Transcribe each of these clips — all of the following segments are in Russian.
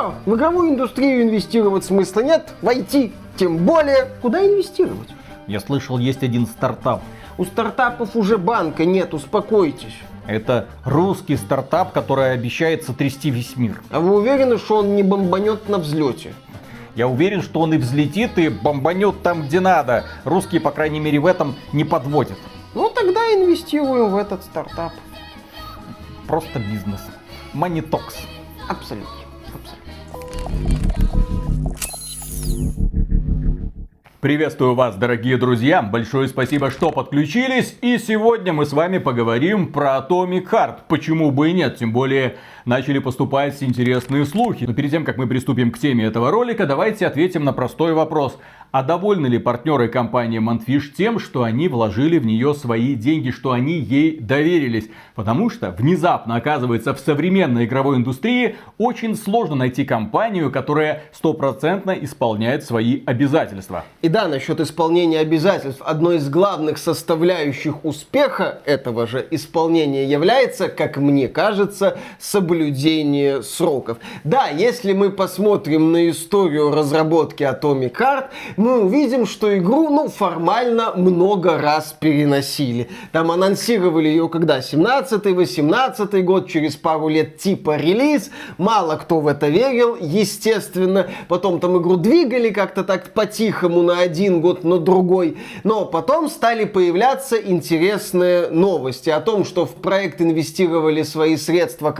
Все, в игровую индустрию инвестировать смысла нет, войти тем более. Куда инвестировать? Я слышал, есть один стартап. У стартапов уже банка нет, успокойтесь. Это русский стартап, который обещает сотрясти весь мир. А вы уверены, что он не бомбанет на взлете? Я уверен, что он и взлетит, и бомбанет там, где надо. Русские, по крайней мере, в этом не подводят. Ну тогда инвестируем в этот стартап. Просто бизнес. Money talks. Абсолютно. Приветствую вас, дорогие друзья! Большое спасибо, что подключились. И сегодня мы с вами поговорим про Atomic Heart. Почему бы и нет? Тем более начали поступать интересные слухи. Но перед тем, как мы приступим к теме этого ролика, давайте ответим на простой вопрос. А довольны ли партнеры компании Montfish тем, что они вложили в нее свои деньги, что они ей доверились? Потому что внезапно оказывается в современной игровой индустрии очень сложно найти компанию, которая стопроцентно исполняет свои обязательства. И да, насчет исполнения обязательств. Одной из главных составляющих успеха этого же исполнения является, как мне кажется, соблюдение сроков. Да, если мы посмотрим на историю разработки Atomic Heart, мы увидим, что игру, ну, формально много раз переносили. Там анонсировали ее когда? 17-18 год, через пару лет типа релиз. Мало кто в это верил, естественно. Потом там игру двигали как-то так по-тихому на один год, на другой. Но потом стали появляться интересные новости о том, что в проект инвестировали свои средства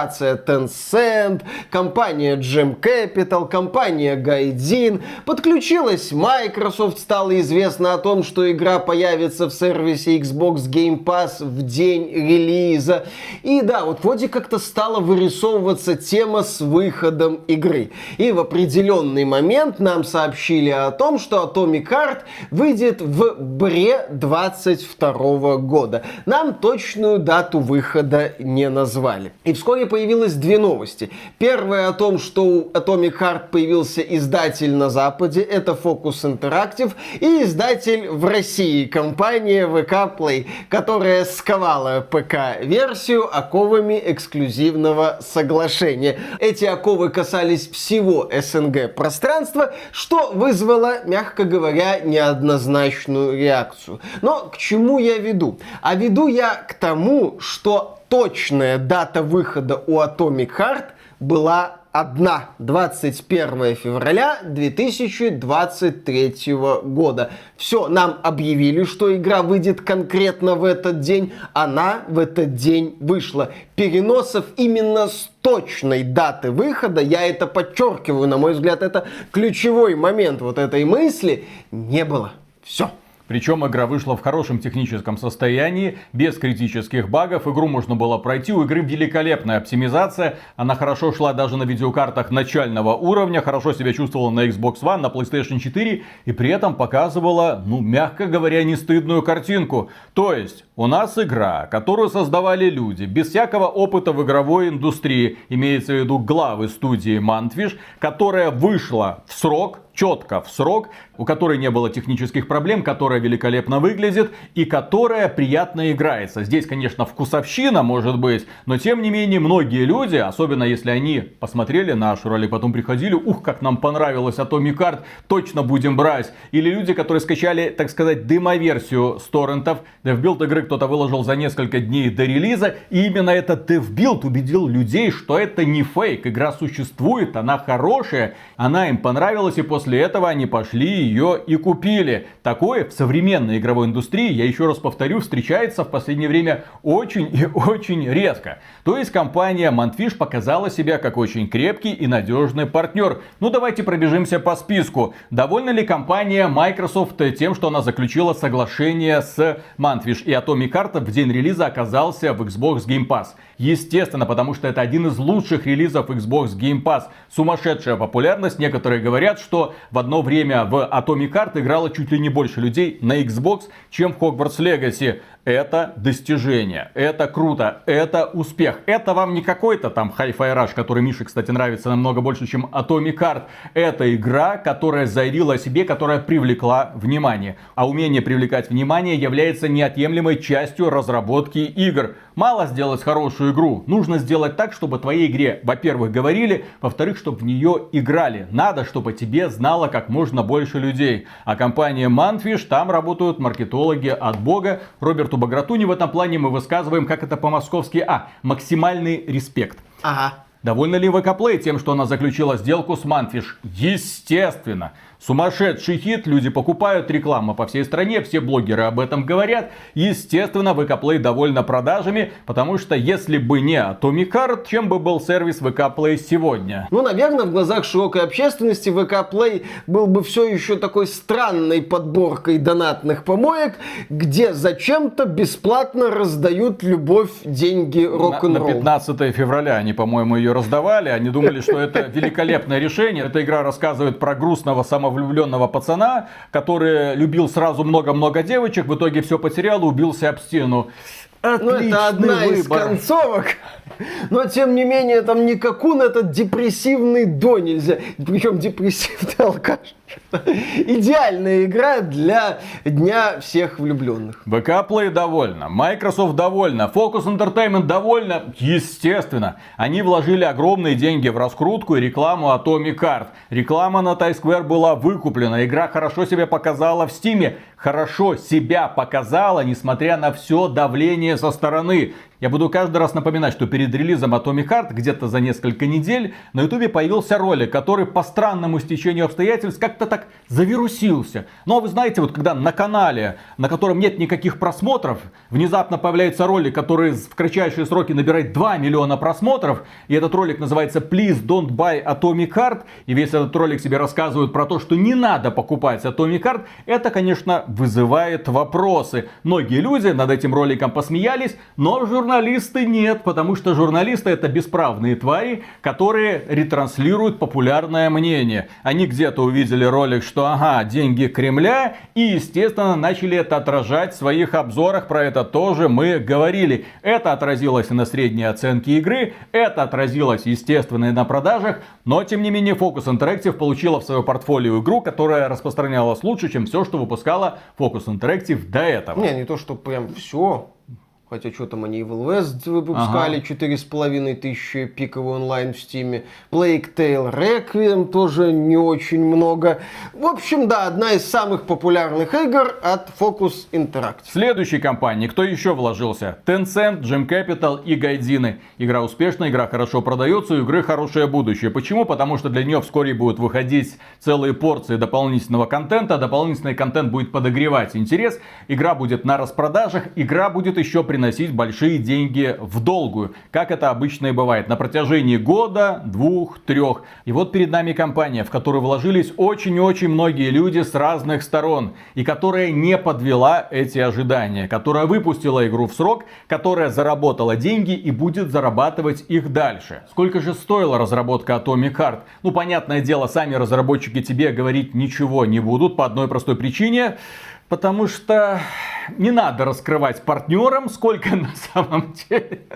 корпорация Tencent, компания Gem Capital, компания Gaijin. Подключилась Microsoft, стало известно о том, что игра появится в сервисе Xbox Game Pass в день релиза. И да, вот вроде как-то стала вырисовываться тема с выходом игры. И в определенный момент нам сообщили о том, что Atomic Heart выйдет в бре 22 года. Нам точную дату выхода не назвали. И вскоре появилось две новости. Первая о том, что у Atomic Heart появился издатель на Западе. Это Focus Interactive и издатель в России компания VK Play, которая сковала ПК-версию оковами эксклюзивного соглашения. Эти оковы касались всего СНГ пространства, что вызвало, мягко говоря, неоднозначную реакцию. Но к чему я веду? А веду я к тому, что точная дата выхода у Atomic Heart была одна 21 февраля 2023 года. Все, нам объявили, что игра выйдет конкретно в этот день. Она в этот день вышла. Переносов именно с точной даты выхода, я это подчеркиваю, на мой взгляд, это ключевой момент вот этой мысли, не было. Все. Причем игра вышла в хорошем техническом состоянии, без критических багов. Игру можно было пройти. У игры великолепная оптимизация. Она хорошо шла даже на видеокартах начального уровня. Хорошо себя чувствовала на Xbox One, на PlayStation 4. И при этом показывала, ну, мягко говоря, не стыдную картинку. То есть, у нас игра, которую создавали люди без всякого опыта в игровой индустрии. Имеется в виду главы студии Mantfish, которая вышла в срок, четко в срок, у которой не было технических проблем, которая великолепно выглядит и которая приятно играется. Здесь, конечно, вкусовщина может быть, но тем не менее многие люди, особенно если они посмотрели наш ролик, потом приходили, ух, как нам понравилось Atomic Heart, точно будем брать. Или люди, которые скачали, так сказать, демоверсию с торрентов, DevBuild игры кто-то выложил за несколько дней до релиза, и именно этот DevBuild убедил людей, что это не фейк, игра существует, она хорошая, она им понравилась, и после этого они пошли ее и купили. Такое в современной игровой индустрии, я еще раз повторю, встречается в последнее время очень и очень редко. То есть компания Montfish показала себя как очень крепкий и надежный партнер. Ну давайте пробежимся по списку. Довольна ли компания Microsoft тем, что она заключила соглашение с Montfish и Atomic Heart в день релиза оказался в Xbox Game Pass? Естественно, потому что это один из лучших релизов Xbox Game Pass. Сумасшедшая популярность. Некоторые говорят, что в одно время в Atomic Heart играло чуть ли не больше людей на Xbox, чем в Hogwarts Legacy. Это достижение, это круто, это успех. Это вам не какой-то там Hi-Fi Rush, который Мише, кстати, нравится намного больше, чем Atomic Heart. Это игра, которая заявила о себе, которая привлекла внимание. А умение привлекать внимание является неотъемлемой частью разработки игр. Мало сделать хорошую игру, нужно сделать так, чтобы твоей игре, во-первых, говорили, во-вторых, чтобы в нее играли. Надо, чтобы тебе знало как можно больше людей. А компания Manfish, там работают маркетологи от бога. Роберту Багратуни в этом плане мы высказываем, как это по-московски, а, максимальный респект. Ага. Довольно ли ВК тем, что она заключила сделку с Манфиш? Естественно. Сумасшедший хит, люди покупают, реклама по всей стране, все блогеры об этом говорят. Естественно, VK Play довольна продажами, потому что если бы не Atomic Heart, чем бы был сервис VK Play сегодня? Ну, наверное, в глазах широкой общественности VK Play был бы все еще такой странной подборкой донатных помоек, где зачем-то бесплатно раздают любовь, деньги, рок-н-ролл. На, на 15 февраля они, по-моему, ее раздавали. Они думали, что это великолепное решение. Эта игра рассказывает про грустного самого влюбленного пацана, который любил сразу много-много девочек, в итоге все потерял и убился об стену. Отличный ну, это одна выбор. из концовок. Но, тем не менее, там не Какун, этот депрессивный до нельзя. Причем депрессивный алкаш. Идеальная игра для Дня всех влюбленных. ВК Play довольна, Microsoft довольна, Focus Entertainment довольна. Естественно, они вложили огромные деньги в раскрутку и рекламу Atomic Heart. Реклама на Square была выкуплена, игра хорошо себя показала в Стиме хорошо себя показала, несмотря на все давление со стороны. Я буду каждый раз напоминать, что перед релизом Atomic Heart где-то за несколько недель на ютубе появился ролик, который по странному стечению обстоятельств как-то так завирусился. Но ну, а вы знаете, вот когда на канале, на котором нет никаких просмотров, внезапно появляется ролик, который в кратчайшие сроки набирает 2 миллиона просмотров, и этот ролик называется Please Don't Buy Atomic Heart, и весь этот ролик себе рассказывает про то, что не надо покупать Atomic Heart, это, конечно, вызывает вопросы. Многие люди над этим роликом посмеялись, но журналисты журналисты нет, потому что журналисты это бесправные твари, которые ретранслируют популярное мнение. Они где-то увидели ролик, что ага, деньги Кремля, и естественно начали это отражать в своих обзорах, про это тоже мы говорили. Это отразилось и на средней оценке игры, это отразилось естественно и на продажах, но тем не менее Focus Interactive получила в свое портфолио игру, которая распространялась лучше, чем все, что выпускала Focus Interactive до этого. Не, не то, что прям все, Хотя что там они Evil West выпускали, с половиной тысячи пиковый онлайн в стиме. Plague Tale Requiem тоже не очень много. В общем, да, одна из самых популярных игр от Focus Interactive. Следующей компании, кто еще вложился? Tencent, Gem Capital и Гайдины. Игра успешная, игра хорошо продается, у игры хорошее будущее. Почему? Потому что для нее вскоре будут выходить целые порции дополнительного контента. Дополнительный контент будет подогревать интерес. Игра будет на распродажах. Игра будет еще при приносить большие деньги в долгую, как это обычно и бывает, на протяжении года, двух, трех. И вот перед нами компания, в которую вложились очень-очень многие люди с разных сторон, и которая не подвела эти ожидания, которая выпустила игру в срок, которая заработала деньги и будет зарабатывать их дальше. Сколько же стоила разработка Atomic Heart? Ну, понятное дело, сами разработчики тебе говорить ничего не будут по одной простой причине. Потому что не надо раскрывать партнерам, сколько на самом деле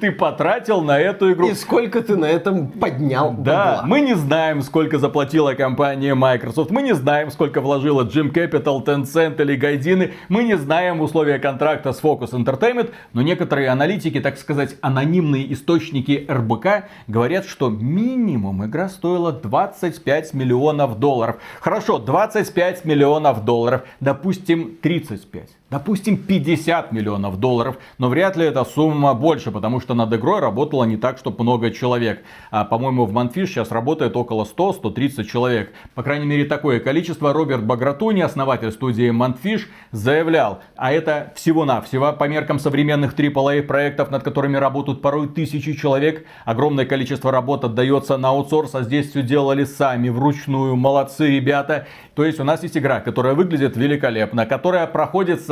ты потратил на эту игру. И сколько ты на этом поднял Да, бабла. мы не знаем, сколько заплатила компания Microsoft, мы не знаем, сколько вложила Jim Capital, Tencent или Гайдины, мы не знаем условия контракта с Focus Entertainment, но некоторые аналитики, так сказать, анонимные источники РБК говорят, что минимум игра стоила 25 миллионов долларов. Хорошо, 25 миллионов долларов, допустим 35. Допустим, 50 миллионов долларов, но вряд ли эта сумма больше, потому что над игрой работало не так, чтобы много человек. А, по-моему, в Манфиш сейчас работает около 100-130 человек. По крайней мере, такое количество Роберт Багратуни, основатель студии Манфиш, заявлял. А это всего-навсего по меркам современных AAA проектов, над которыми работают порой тысячи человек. Огромное количество работ отдается на аутсорс, а здесь все делали сами, вручную. Молодцы, ребята. То есть у нас есть игра, которая выглядит великолепно, которая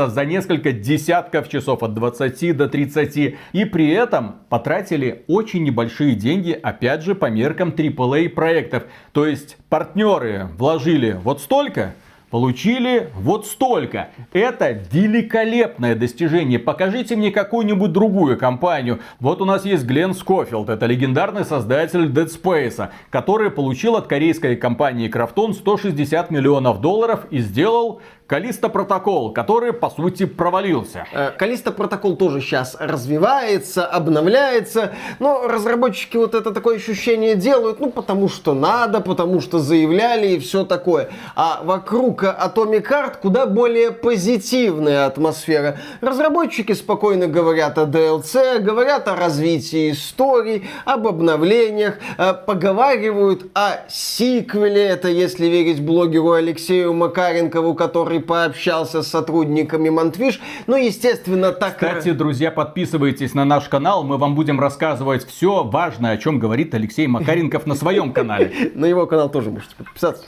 за несколько десятков часов от 20 до 30 и при этом потратили очень небольшие деньги, опять же по меркам AAA проектов. То есть партнеры вложили вот столько, получили вот столько. Это великолепное достижение. Покажите мне какую-нибудь другую компанию. Вот у нас есть Глен Скофилд, это легендарный создатель Dead Space, который получил от корейской компании Krafton 160 миллионов долларов и сделал Калиста Протокол, который, по сути, провалился. Э, Калиста Протокол тоже сейчас развивается, обновляется, но разработчики вот это такое ощущение делают, ну, потому что надо, потому что заявляли и все такое. А вокруг Atomic Heart куда более позитивная атмосфера. Разработчики спокойно говорят о DLC, говорят о развитии истории, об обновлениях, э, поговаривают о сиквеле, это если верить блогеру Алексею Макаренкову, который который пообщался с сотрудниками Монтвиш. Ну, естественно, так... Кстати, друзья, подписывайтесь на наш канал. Мы вам будем рассказывать все важное, о чем говорит Алексей Макаренков на своем канале. На его канал тоже можете подписаться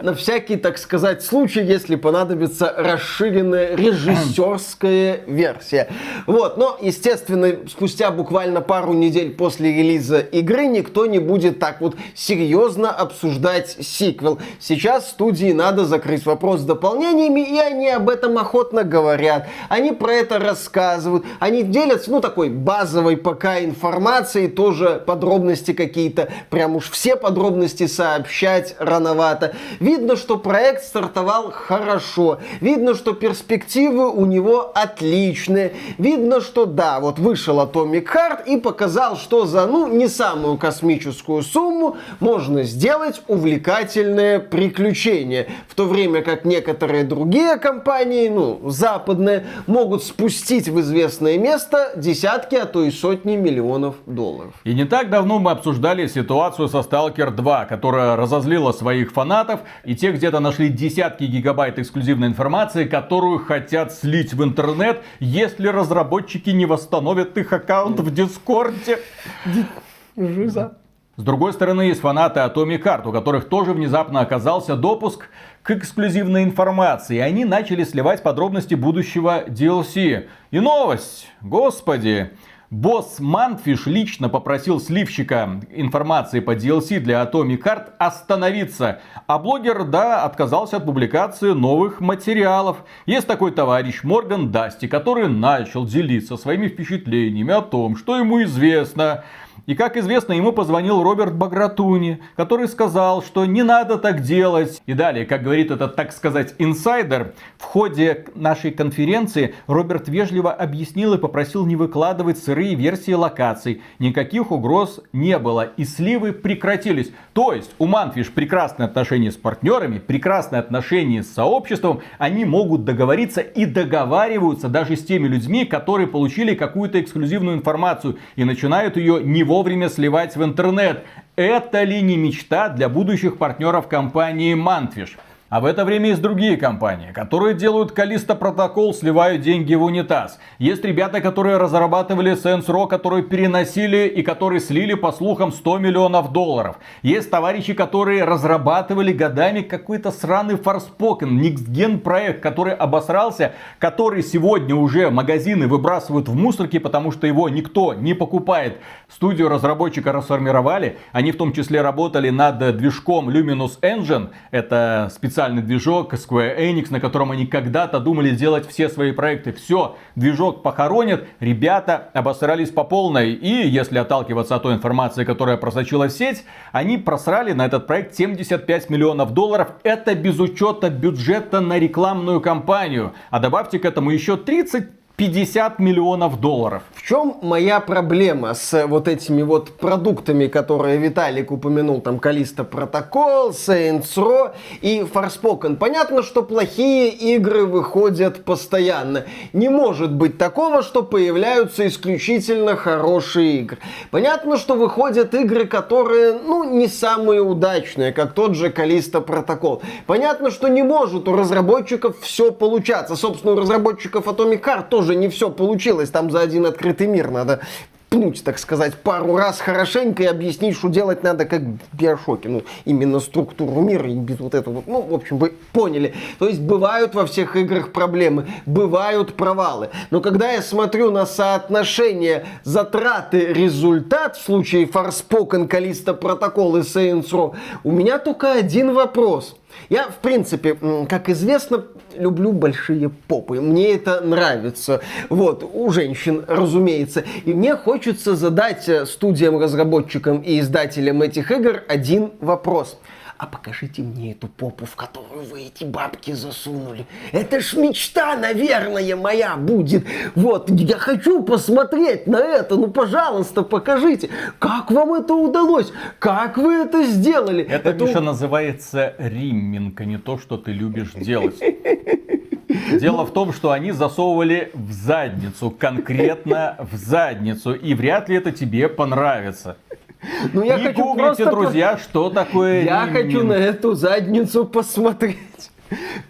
на всякий, так сказать, случай, если понадобится расширенная режиссерская версия. Вот, но, естественно, спустя буквально пару недель после релиза игры никто не будет так вот серьезно обсуждать сиквел. Сейчас студии надо закрыть вопрос с дополнениями, и они об этом охотно говорят. Они про это рассказывают, они делятся, ну, такой базовой пока информацией, тоже подробности какие-то, прям уж все подробности сообщать рановато. Видно, что проект стартовал хорошо. Видно, что перспективы у него отличные. Видно, что да, вот вышел Atomic Heart и показал, что за, ну, не самую космическую сумму можно сделать увлекательное приключение. В то время как некоторые другие компании, ну, западные, могут спустить в известное место десятки, а то и сотни миллионов долларов. И не так давно мы обсуждали ситуацию со Stalker 2, которая разозлила своих фанатов и те где-то нашли десятки гигабайт эксклюзивной информации, которую хотят слить в интернет, если разработчики не восстановят их аккаунт в Дискорде. Жиза. С другой стороны, есть фанаты Atomic Heart, у которых тоже внезапно оказался допуск к эксклюзивной информации. И они начали сливать подробности будущего DLC. И новость, господи, Босс Манфиш лично попросил сливщика информации по DLC для Atomic Heart остановиться. А блогер, да, отказался от публикации новых материалов. Есть такой товарищ Морган Дасти, который начал делиться своими впечатлениями о том, что ему известно и как известно, ему позвонил Роберт Багратуни, который сказал, что не надо так делать. И далее, как говорит этот, так сказать, инсайдер, в ходе нашей конференции Роберт вежливо объяснил и попросил не выкладывать сырые версии локаций. Никаких угроз не было, и сливы прекратились. То есть у Манфиш прекрасные отношения с партнерами, прекрасные отношения с сообществом, они могут договориться и договариваются даже с теми людьми, которые получили какую-то эксклюзивную информацию и начинают ее не вовремя сливать в интернет. Это ли не мечта для будущих партнеров компании Mantfish? А в это время есть другие компании, которые делают Калиста протокол, сливают деньги в унитаз. Есть ребята, которые разрабатывали Saints Row, которые переносили и которые слили, по слухам, 100 миллионов долларов. Есть товарищи, которые разрабатывали годами какой-то сраный Forspoken, Никсген проект, который обосрался, который сегодня уже магазины выбрасывают в мусорки, потому что его никто не покупает. Студию разработчика расформировали, они в том числе работали над движком Luminous Engine, это специальный специальный движок Square Enix, на котором они когда-то думали делать все свои проекты. Все, движок похоронят, ребята обосрались по полной. И если отталкиваться от той информации, которая просочилась в сеть, они просрали на этот проект 75 миллионов долларов. Это без учета бюджета на рекламную кампанию. А добавьте к этому еще 30 50 миллионов долларов. В чем моя проблема с вот этими вот продуктами, которые Виталик упомянул, там Калиста Протокол, Saints Row и Forspoken? Понятно, что плохие игры выходят постоянно. Не может быть такого, что появляются исключительно хорошие игры. Понятно, что выходят игры, которые, ну, не самые удачные, как тот же Калиста Протокол. Понятно, что не может у разработчиков все получаться. Собственно, у разработчиков Atomic Heart тоже тоже не все получилось. Там за один открытый мир надо пнуть, так сказать, пару раз хорошенько и объяснить, что делать надо, как в Биошоке. Ну, именно структуру мира и без вот этого. Ну, в общем, вы поняли. То есть бывают во всех играх проблемы, бывают провалы. Но когда я смотрю на соотношение затраты-результат в случае Forspoken, Callisto Protocol и Saints Row, у меня только один вопрос – Я, в принципе, как известно, люблю большие попы. Мне это нравится. Вот, у женщин, разумеется. И мне хочется задать э, студиям, разработчикам и издателям этих игр один вопрос – а покажите мне эту попу, в которую вы эти бабки засунули. Это ж мечта, наверное, моя будет. Вот, я хочу посмотреть на это. Ну, пожалуйста, покажите. Как вам это удалось? Как вы это сделали? Это, это... Миша, называется римминг, а не то, что ты любишь делать. Дело в том, что они засовывали в задницу, конкретно в задницу, и вряд ли это тебе понравится. Ну, я Не хочу гуглите, просто... друзья, что такое Я хочу на эту задницу посмотреть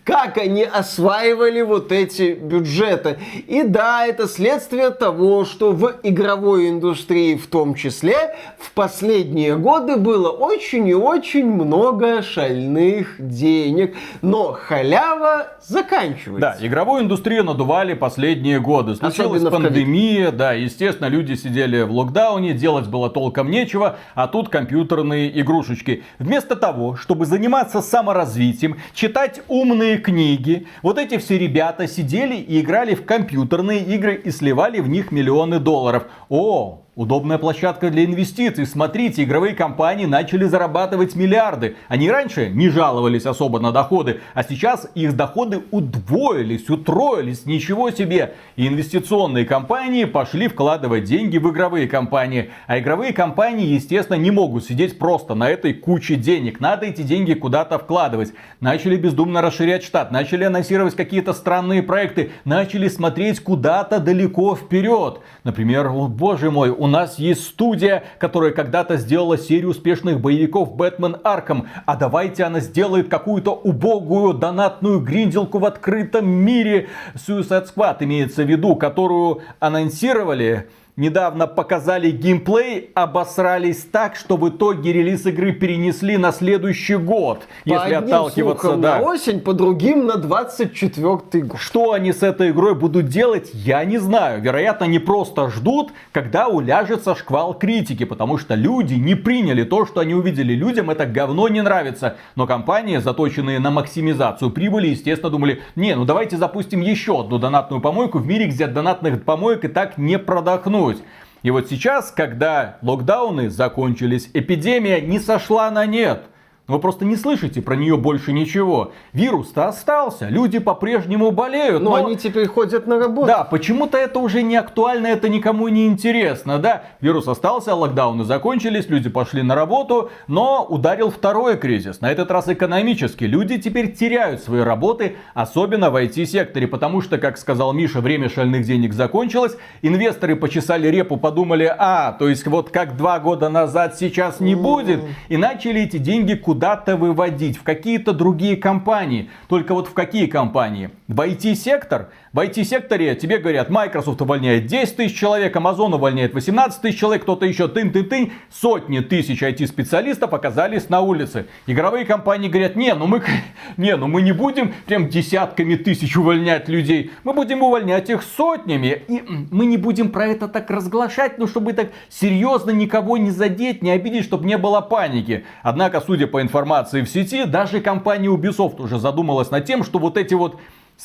как они осваивали вот эти бюджеты. И да, это следствие того, что в игровой индустрии в том числе в последние годы было очень и очень много шальных денег. Но халява заканчивается. Да, игровую индустрию надували последние годы. Случилась Особенно пандемия, да, естественно, люди сидели в локдауне, делать было толком нечего, а тут компьютерные игрушечки. Вместо того, чтобы заниматься саморазвитием, читать умные книги. Вот эти все ребята сидели и играли в компьютерные игры и сливали в них миллионы долларов. О, Удобная площадка для инвестиций. Смотрите, игровые компании начали зарабатывать миллиарды. Они раньше не жаловались особо на доходы, а сейчас их доходы удвоились, утроились. Ничего себе. И инвестиционные компании пошли вкладывать деньги в игровые компании. А игровые компании, естественно, не могут сидеть просто на этой куче денег. Надо эти деньги куда-то вкладывать. Начали бездумно расширять штат, начали анонсировать какие-то странные проекты, начали смотреть куда-то далеко вперед. Например, о, боже мой, у нас есть студия, которая когда-то сделала серию успешных боевиков Бэтмен Арком. А давайте она сделает какую-то убогую донатную гринделку в открытом мире. Suicide Squad имеется в виду, которую анонсировали недавно показали геймплей, обосрались так, что в итоге релиз игры перенесли на следующий год. По если отталкиваться, да. на осень, по другим на 24 год. Что они с этой игрой будут делать, я не знаю. Вероятно, они просто ждут, когда уляжется шквал критики, потому что люди не приняли то, что они увидели. Людям это говно не нравится. Но компании, заточенные на максимизацию прибыли, естественно, думали, не, ну давайте запустим еще одну донатную помойку в мире, где донатных помоек и так не продохнут вернуть. И вот сейчас, когда локдауны закончились, эпидемия не сошла на нет. Вы просто не слышите про нее больше ничего. Вирус-то остался, люди по-прежнему болеют. Но, но они теперь ходят на работу. Да, почему-то это уже не актуально, это никому не интересно, да. Вирус остался, локдауны закончились, люди пошли на работу, но ударил второй кризис. На этот раз экономический. Люди теперь теряют свои работы, особенно в IT-секторе, потому что, как сказал Миша, время шальных денег закончилось. Инвесторы почесали репу, подумали, а, то есть вот как два года назад сейчас не будет, и начали эти деньги куда куда-то выводить, в какие-то другие компании. Только вот в какие компании? В IT-сектор? В IT-секторе тебе говорят, Microsoft увольняет 10 тысяч человек, Amazon увольняет 18 тысяч человек, кто-то еще тын-тын-тын. Сотни тысяч IT-специалистов оказались на улице. Игровые компании говорят, не, ну мы, не, ну мы не будем прям десятками тысяч увольнять людей. Мы будем увольнять их сотнями. И мы не будем про это так разглашать, ну чтобы так серьезно никого не задеть, не обидеть, чтобы не было паники. Однако, судя по информации в сети, даже компания Ubisoft уже задумалась над тем, что вот эти вот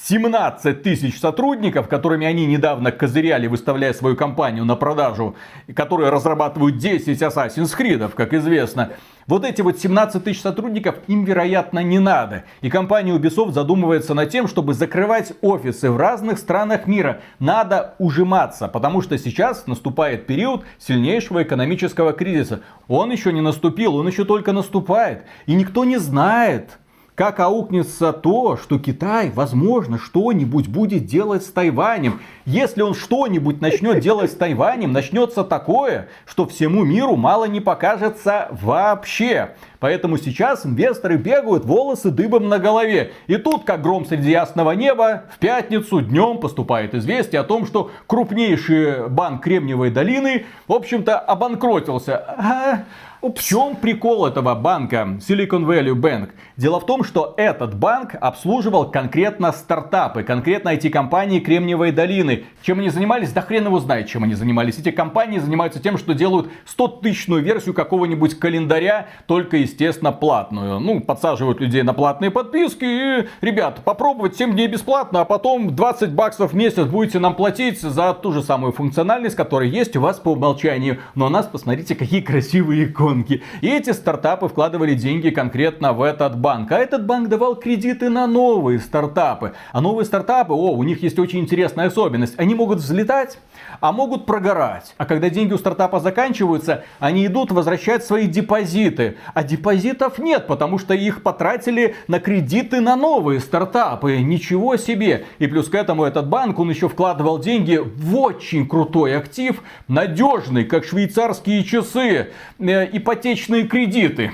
17 тысяч сотрудников, которыми они недавно козыряли, выставляя свою компанию на продажу, которые разрабатывают 10 Assassin's Creed, как известно. Вот эти вот 17 тысяч сотрудников им, вероятно, не надо. И компания Ubisoft задумывается над тем, чтобы закрывать офисы в разных странах мира. Надо ужиматься, потому что сейчас наступает период сильнейшего экономического кризиса. Он еще не наступил, он еще только наступает. И никто не знает, как аукнется то, что Китай, возможно, что-нибудь будет делать с Тайванем. Если он что-нибудь начнет делать с Тайванем, начнется такое, что всему миру мало не покажется вообще. Поэтому сейчас инвесторы бегают, волосы дыбом на голове. И тут, как гром среди ясного неба, в пятницу днем поступает известие о том, что крупнейший банк Кремниевой долины, в общем-то, обанкротился. В чем прикол этого банка Silicon Valley Bank? Дело в том, что этот банк обслуживал конкретно стартапы, конкретно эти компании Кремниевой долины. Чем они занимались? Да хрен его знает, чем они занимались. Эти компании занимаются тем, что делают 100-тысячную версию какого-нибудь календаря, только, естественно, платную. Ну, подсаживают людей на платные подписки и, ребят, попробовать 7 дней бесплатно, а потом 20 баксов в месяц будете нам платить за ту же самую функциональность, которая есть у вас по умолчанию. Но у нас, посмотрите, какие красивые иконки. И эти стартапы вкладывали деньги конкретно в этот банк. А этот банк давал кредиты на новые стартапы. А новые стартапы, о, у них есть очень интересная особенность. Они могут взлетать, а могут прогорать. А когда деньги у стартапа заканчиваются, они идут возвращать свои депозиты. А депозитов нет, потому что их потратили на кредиты на новые стартапы. Ничего себе. И плюс к этому этот банк, он еще вкладывал деньги в очень крутой актив, надежный, как швейцарские часы, э, ипотечные кредиты.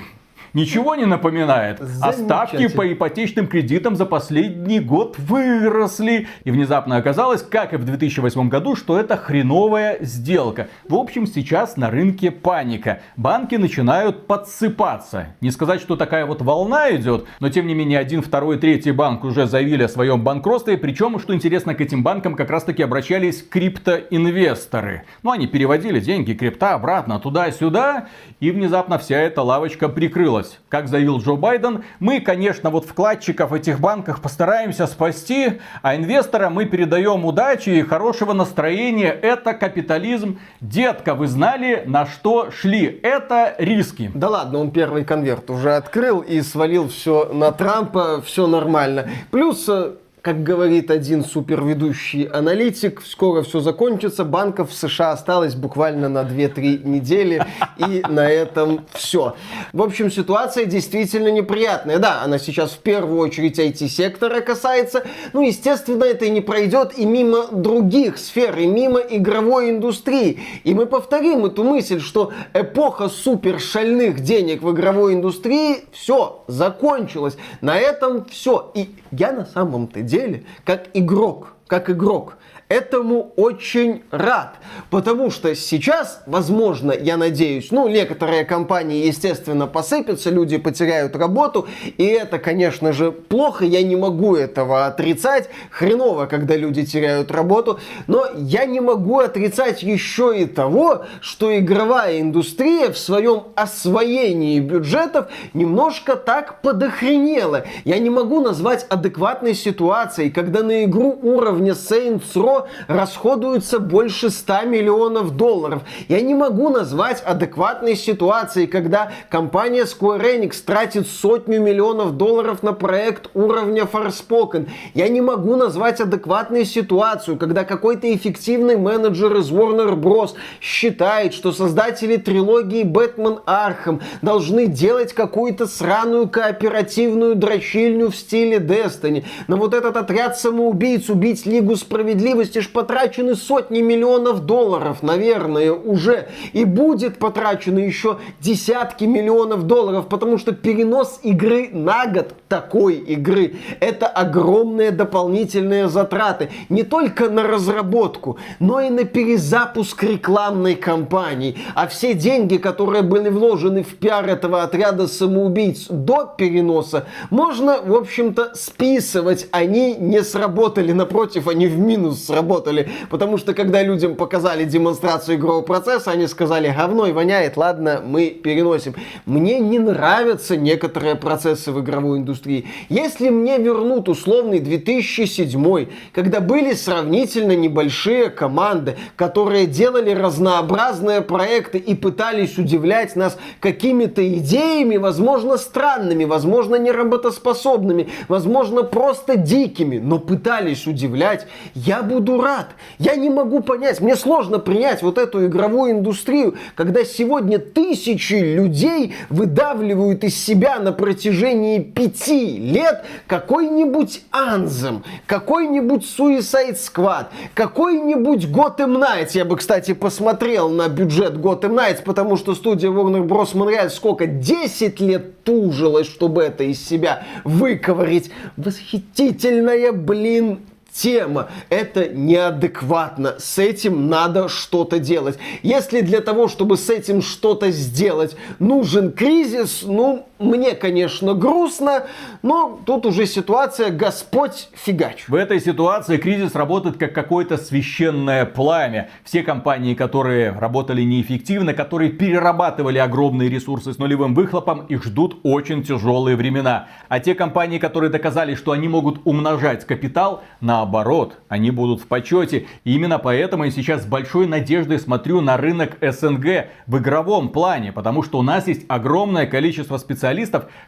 Ничего не напоминает. А ставки по ипотечным кредитам за последний год выросли. И внезапно оказалось, как и в 2008 году, что это хреновая сделка. В общем, сейчас на рынке паника. Банки начинают подсыпаться. Не сказать, что такая вот волна идет, но тем не менее один, второй, третий банк уже заявили о своем банкротстве. Причем, что интересно, к этим банкам как раз таки обращались криптоинвесторы. Ну, они переводили деньги крипта обратно туда-сюда. И внезапно вся эта лавочка прикрылась случилось. Как заявил Джо Байден, мы, конечно, вот вкладчиков этих банках постараемся спасти, а инвесторам мы передаем удачи и хорошего настроения. Это капитализм. Детка, вы знали, на что шли. Это риски. Да ладно, он первый конверт уже открыл и свалил все на Трампа, все нормально. Плюс э, как говорит один суперведущий аналитик, скоро все закончится, банков в США осталось буквально на 2-3 недели, и на этом все. В общем, ситуация действительно неприятная. Да, она сейчас в первую очередь IT-сектора касается, ну, естественно, это не пройдет и мимо других сфер, и мимо игровой индустрии. И мы повторим эту мысль, что эпоха супер шальных денег в игровой индустрии, все, закончилась. На этом все. И я на самом-то деле деле, как игрок, как игрок, этому очень рад. Потому что сейчас, возможно, я надеюсь, ну, некоторые компании, естественно, посыпятся, люди потеряют работу, и это, конечно же, плохо, я не могу этого отрицать. Хреново, когда люди теряют работу, но я не могу отрицать еще и того, что игровая индустрия в своем освоении бюджетов немножко так подохренела. Я не могу назвать адекватной ситуацией, когда на игру уровня Saints Row расходуется больше 100 миллионов долларов. Я не могу назвать адекватной ситуацией, когда компания Square Enix тратит сотню миллионов долларов на проект уровня Forspoken. Я не могу назвать адекватной ситуацию, когда какой-то эффективный менеджер из Warner Bros. считает, что создатели трилогии Batman Arkham должны делать какую-то сраную кооперативную дрочильню в стиле Destiny. На вот этот отряд самоубийц убить Лигу Справедливости есть потрачены сотни миллионов долларов, наверное, уже. И будет потрачено еще десятки миллионов долларов, потому что перенос игры на год такой игры, это огромные дополнительные затраты. Не только на разработку, но и на перезапуск рекламной кампании. А все деньги, которые были вложены в пиар этого отряда самоубийц до переноса, можно, в общем-то, списывать. Они не сработали, напротив, они в минус сработали работали. Потому что когда людям показали демонстрацию игрового процесса, они сказали, говно и воняет, ладно, мы переносим. Мне не нравятся некоторые процессы в игровой индустрии. Если мне вернут условный 2007, когда были сравнительно небольшие команды, которые делали разнообразные проекты и пытались удивлять нас какими-то идеями, возможно, странными, возможно, неработоспособными, возможно, просто дикими, но пытались удивлять, я буду буду рад. Я не могу понять, мне сложно принять вот эту игровую индустрию, когда сегодня тысячи людей выдавливают из себя на протяжении пяти лет какой-нибудь Анзем, какой-нибудь Suicide Squad, какой-нибудь Gotham Knights. Я бы, кстати, посмотрел на бюджет Gotham Knights, потому что студия Warner Bros. Montreal сколько? 10 лет тужилась, чтобы это из себя выковырить. Восхитительная, блин, система. Это неадекватно. С этим надо что-то делать. Если для того, чтобы с этим что-то сделать, нужен кризис, ну, мне, конечно, грустно, но тут уже ситуация Господь фигач. В этой ситуации кризис работает как какое-то священное пламя. Все компании, которые работали неэффективно, которые перерабатывали огромные ресурсы с нулевым выхлопом, их ждут очень тяжелые времена. А те компании, которые доказали, что они могут умножать капитал, наоборот, они будут в почете. И именно поэтому я сейчас с большой надеждой смотрю на рынок СНГ в игровом плане, потому что у нас есть огромное количество специалистов,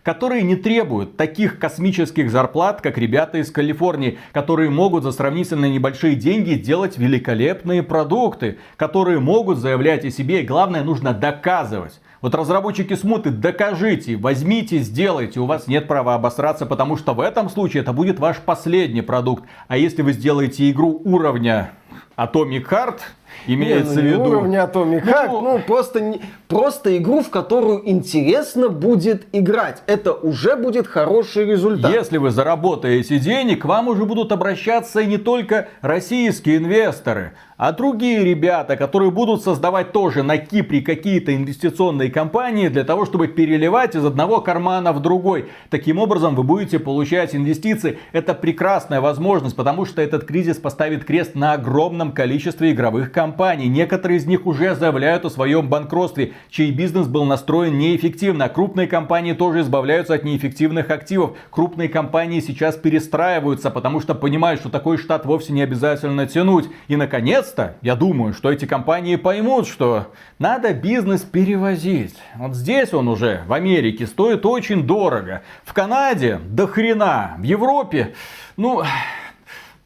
которые не требуют таких космических зарплат, как ребята из Калифорнии, которые могут за сравнительно небольшие деньги делать великолепные продукты, которые могут заявлять о себе, и главное, нужно доказывать. Вот разработчики смуты, докажите, возьмите, сделайте. У вас нет права обосраться, потому что в этом случае это будет ваш последний продукт. А если вы сделаете игру уровня Atomic Heart, имеется не, ну, в виду. уровня Atomic Heart, ну, ну просто, не, просто игру, в которую интересно будет играть. Это уже будет хороший результат. Если вы заработаете денег, к вам уже будут обращаться и не только российские инвесторы, а другие ребята, которые будут создавать тоже на Кипре какие-то инвестиционные компании для того, чтобы переливать из одного кармана в другой. Таким образом, вы будете получать инвестиции. Это прекрасная возможность, потому что этот кризис поставит крест на огромном количестве игровых компаний. Некоторые из них уже заявляют о своем банкротстве, чей бизнес был настроен неэффективно. Крупные компании тоже избавляются от неэффективных активов. Крупные компании сейчас перестраиваются, потому что понимают, что такой штат вовсе не обязательно тянуть. И, наконец, наконец-то, я думаю, что эти компании поймут, что надо бизнес перевозить. Вот здесь он уже, в Америке, стоит очень дорого. В Канаде до хрена. В Европе, ну,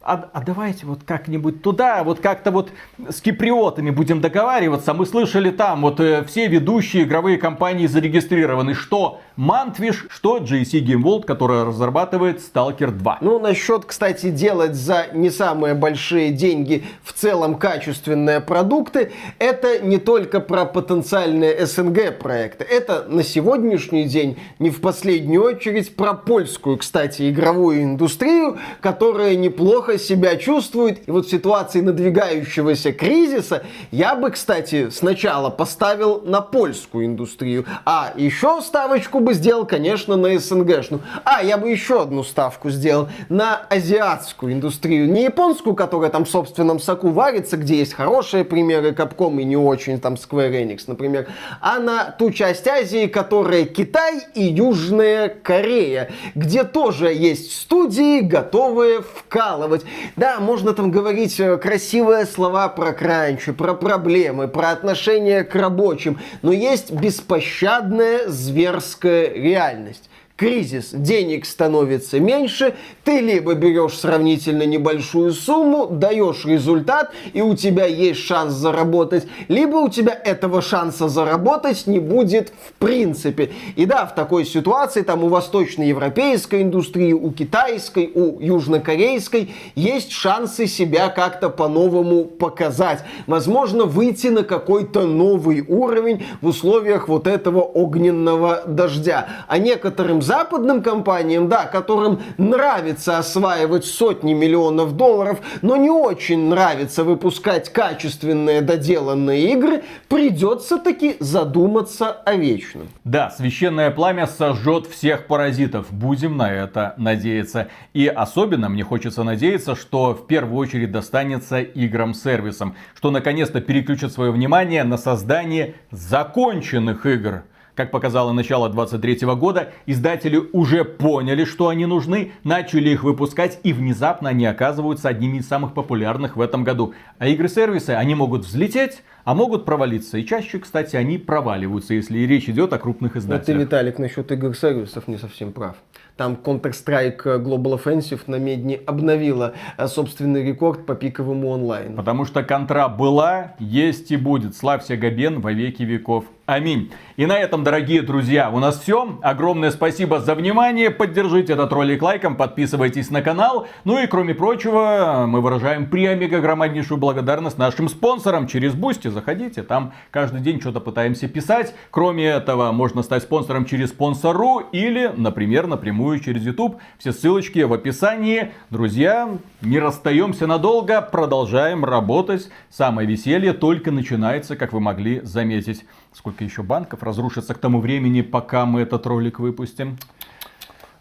а, а давайте вот как-нибудь туда, вот как-то вот с киприотами будем договариваться. Мы слышали там, вот э, все ведущие игровые компании зарегистрированы. Что Mantfish, что JC Game World, которая разрабатывает Stalker 2. Ну, насчет, кстати, делать за не самые большие деньги в целом качественные продукты, это не только про потенциальные СНГ проекты. Это на сегодняшний день не в последнюю очередь про польскую, кстати, игровую индустрию, которая неплохо себя чувствует. И вот в ситуации надвигающегося кризиса я бы, кстати, сначала поставил на польскую индустрию, а еще ставочку бы сделал, конечно, на СНГшную. А, я бы еще одну ставку сделал на азиатскую индустрию. Не японскую, которая там в собственном соку варится, где есть хорошие примеры Capcom и не очень, там Square Enix, например, а на ту часть Азии, которая Китай и Южная Корея, где тоже есть студии, готовые вкалывать. Да, можно там говорить э, красивые слова про кранчи, про проблемы, про отношение к рабочим, но есть беспощадная зверская реальность кризис, денег становится меньше, ты либо берешь сравнительно небольшую сумму, даешь результат, и у тебя есть шанс заработать, либо у тебя этого шанса заработать не будет в принципе. И да, в такой ситуации там у восточноевропейской индустрии, у китайской, у южнокорейской есть шансы себя как-то по-новому показать. Возможно, выйти на какой-то новый уровень в условиях вот этого огненного дождя. А некоторым западным компаниям, да, которым нравится осваивать сотни миллионов долларов, но не очень нравится выпускать качественные доделанные игры, придется таки задуматься о вечном. Да, священное пламя сожжет всех паразитов. Будем на это надеяться. И особенно мне хочется надеяться, что в первую очередь достанется играм-сервисам, что наконец-то переключат свое внимание на создание законченных игр. Как показало начало 23 года, издатели уже поняли, что они нужны, начали их выпускать и внезапно они оказываются одними из самых популярных в этом году. А игры-сервисы, они могут взлететь, а могут провалиться. И чаще, кстати, они проваливаются, если речь идет о крупных издателях. Ты, Виталик, насчет игр-сервисов не совсем прав. Там Counter-Strike Global Offensive намедни обновила э, собственный рекорд по пиковому онлайн. Потому что контра была, есть и будет. Славься Габен во веки веков. Аминь. И на этом, дорогие друзья, у нас все. Огромное спасибо за внимание. Поддержите этот ролик лайком, подписывайтесь на канал. Ну и кроме прочего, мы выражаем преомега громаднейшую благодарность нашим спонсорам через Boosty. Заходите, там каждый день что-то пытаемся писать. Кроме этого, можно стать спонсором через Sponsr или, например, напрямую через YouTube. Все ссылочки в описании. Друзья, не расстаемся надолго, продолжаем работать. Самое веселье только начинается, как вы могли заметить. Сколько еще банков разрушится к тому времени, пока мы этот ролик выпустим.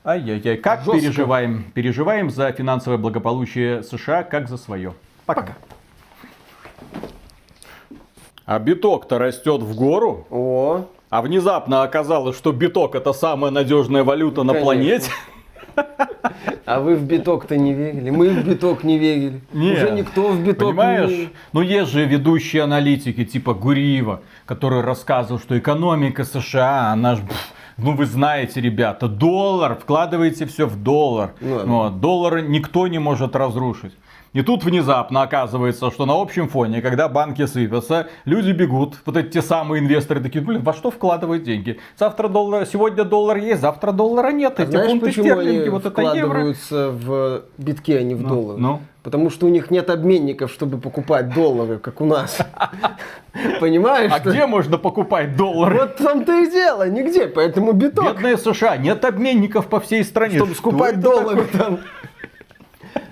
Ай-яй-яй, как Жестко. переживаем? Переживаем за финансовое благополучие США, как за свое. Пока. Пока. А биток-то растет в гору, О, а внезапно оказалось, что биток это самая надежная валюта на Конечно. планете. а вы в биток-то не верили? Мы в биток не верили. Не. Уже никто в биток не Понимаешь? Ну есть же ведущие аналитики типа Гуриева, который рассказывал, что экономика США, она ж, ну вы знаете, ребята, доллар, вкладываете все в доллар. Ну. Вот, доллар никто не может разрушить. И тут внезапно оказывается, что на общем фоне, когда банки сыпятся, люди бегут, вот эти те самые инвесторы такие, блин, во что вкладывать деньги? Завтра доллар, сегодня доллар есть, завтра доллара нет, А эти знаешь, фунты почему стерлинги, они вот это евро. в битки, а не в Ну, доллары? ну. Потому что у них нет обменников, чтобы покупать доллары, как у нас. Понимаешь? А где можно покупать доллары? Вот в том-то и дело, нигде. Поэтому биток, Бедные США, нет обменников по всей стране. чтобы Что скупать доллары там.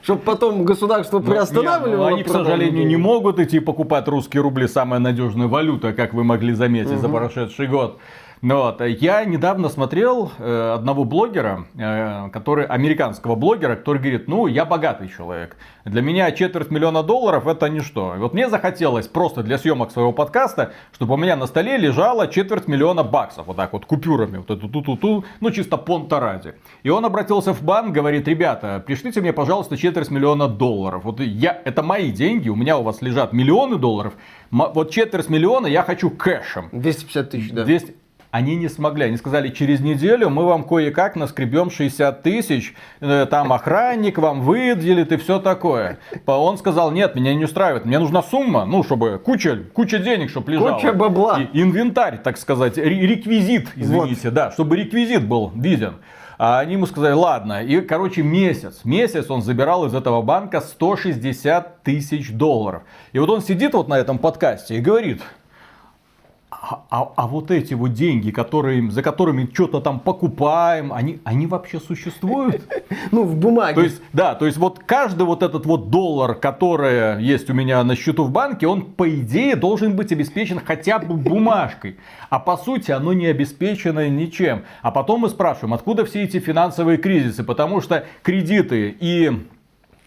Чтобы потом государство Ну, приостанавливало. не, ну, они, к сожалению, не могут идти покупать русские рубли, самая надежная валюта, как вы могли заметить за прошедший год. Ну Вот. Я недавно смотрел э, одного блогера, э, который, американского блогера, который говорит, ну, я богатый человек. Для меня четверть миллиона долларов это ничто. И вот мне захотелось просто для съемок своего подкаста, чтобы у меня на столе лежало четверть миллиона баксов. Вот так вот, купюрами. Вот эту ту-ту-ту, ну, чисто понта ради. И он обратился в банк, говорит, ребята, пришлите мне, пожалуйста, четверть миллиона долларов. Вот я, это мои деньги, у меня у вас лежат миллионы долларов. Вот четверть миллиона я хочу кэшем. 250 тысяч, да. 200 Они не смогли. Они сказали, через неделю мы вам кое-как наскребем 60 тысяч, э, там охранник вам выделит и все такое. Он сказал, нет, меня не устраивает, мне нужна сумма, ну, чтобы куча, куча денег, чтобы лежала. Куча бабла. И инвентарь, так сказать, ре- реквизит, извините, да, чтобы реквизит был виден. А они ему сказали, ладно, и, короче, месяц, месяц он забирал из этого банка 160 тысяч долларов. И вот он сидит вот на этом подкасте и говорит, а, а- а вот эти вот деньги, которые, за которыми что-то там покупаем, они, они вообще существуют? Ну, в бумаге. То есть, да, то есть вот каждый вот этот вот доллар, который есть у меня на счету в банке, он по идее должен быть обеспечен хотя бы бумажкой. А по сути оно не обеспечено ничем. А потом мы спрашиваем, откуда все эти финансовые кризисы? Потому что кредиты и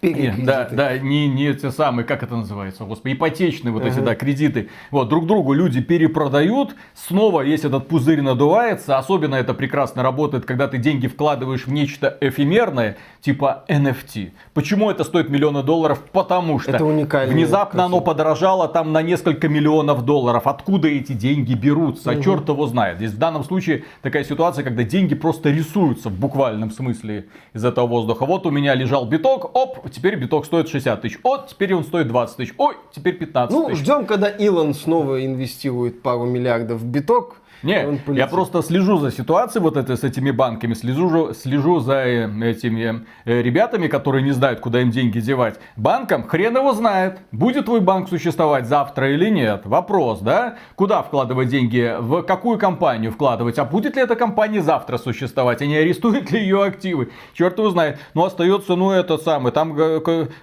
не, Перекрестики. да, да, не, не те самые, как это называется, господи, ипотечные вот эти, да, кредиты. Вот, друг другу люди перепродают, снова есть этот пузырь надувается, особенно это прекрасно работает, когда ты деньги вкладываешь в нечто эфемерное, типа NFT. Почему это стоит миллионы долларов? Потому что Это внезапно оно подорожало там на несколько миллионов долларов. Откуда эти деньги берутся? А черт его знает. Здесь в данном случае такая ситуация, когда деньги просто рисуются в буквальном смысле из этого воздуха. Вот у меня лежал биток, оп, теперь биток стоит 60 тысяч. О, теперь он стоит 20 тысяч. Ой, теперь 15 Ну, тысяч. ждем, когда Илон снова инвестирует пару миллиардов в биток. Не, я просто слежу за ситуацией вот этой с этими банками, слежу, слежу за э, этими э, ребятами, которые не знают, куда им деньги девать. Банкам хрен его знает, будет твой банк существовать завтра или нет. Вопрос, да? Куда вкладывать деньги, в какую компанию вкладывать, а будет ли эта компания завтра существовать, а не арестуют ли ее активы? Черт его знает. Но остается, ну, это самое, там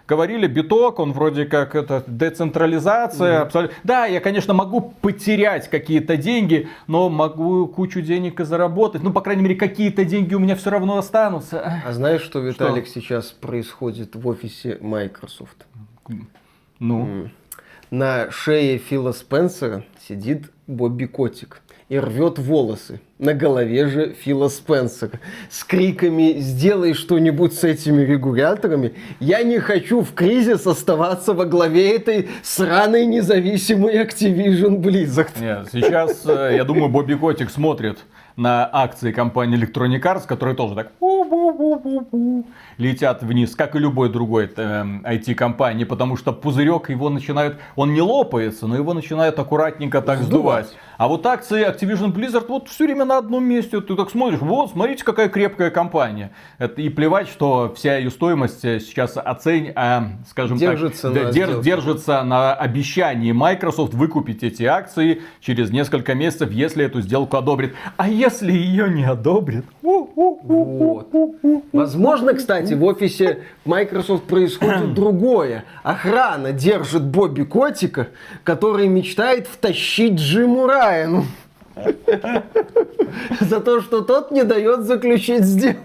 говорили, биток, он вроде как это децентрализация, абсолютно. Да, я, конечно, могу потерять какие-то деньги, но могу кучу денег и заработать. Ну, по крайней мере, какие-то деньги у меня все равно останутся. А знаешь, что, Виталик, сейчас происходит в офисе Microsoft? Ну, На шее Фила Спенсера сидит Бобби Котик и рвет волосы. На голове же Фила Спенсера. С криками «Сделай что-нибудь с этими регуляторами! Я не хочу в кризис оставаться во главе этой сраной независимой Activision Blizzard». нет, сейчас, э, я думаю, Бобби Котик смотрит на акции компании Electronic Arts, которые тоже так «У-бу-бу, пу-пу-пу-пу, летят вниз, как и любой другой э, IT-компании, потому что пузырек его начинают, он не лопается, но его начинают аккуратненько так Сдувать. сдувать. А вот акции Activision Blizzard вот все время на одном месте. Ты так смотришь, вот, смотрите, какая крепкая компания. Это, и плевать, что вся ее стоимость э, сейчас оцень, а, скажем Держится так, на дер- сделке. держится на обещании Microsoft выкупить эти акции через несколько месяцев, если эту сделку одобрит. А если ее не одобрят? Вот. Возможно, кстати, в офисе Microsoft происходит другое. Охрана держит Бобби Котика, который мечтает втащить Джиму Райану. За то, что тот не дает заключить сделку.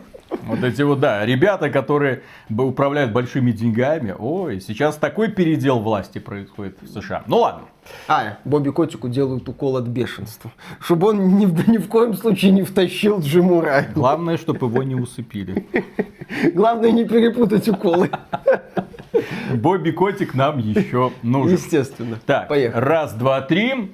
Вот эти вот, да, ребята, которые управляют большими деньгами. Ой, сейчас такой передел власти происходит в США. Ну ладно. А, Бобби Котику делают укол от бешенства. Чтобы он ни, в- ни в коем случае не втащил Джиму Райану. Главное, чтобы его не усыпили. Главное не перепутать уколы. Бобби Котик нам еще нужен. Естественно. Так, Поехали. раз, два, три.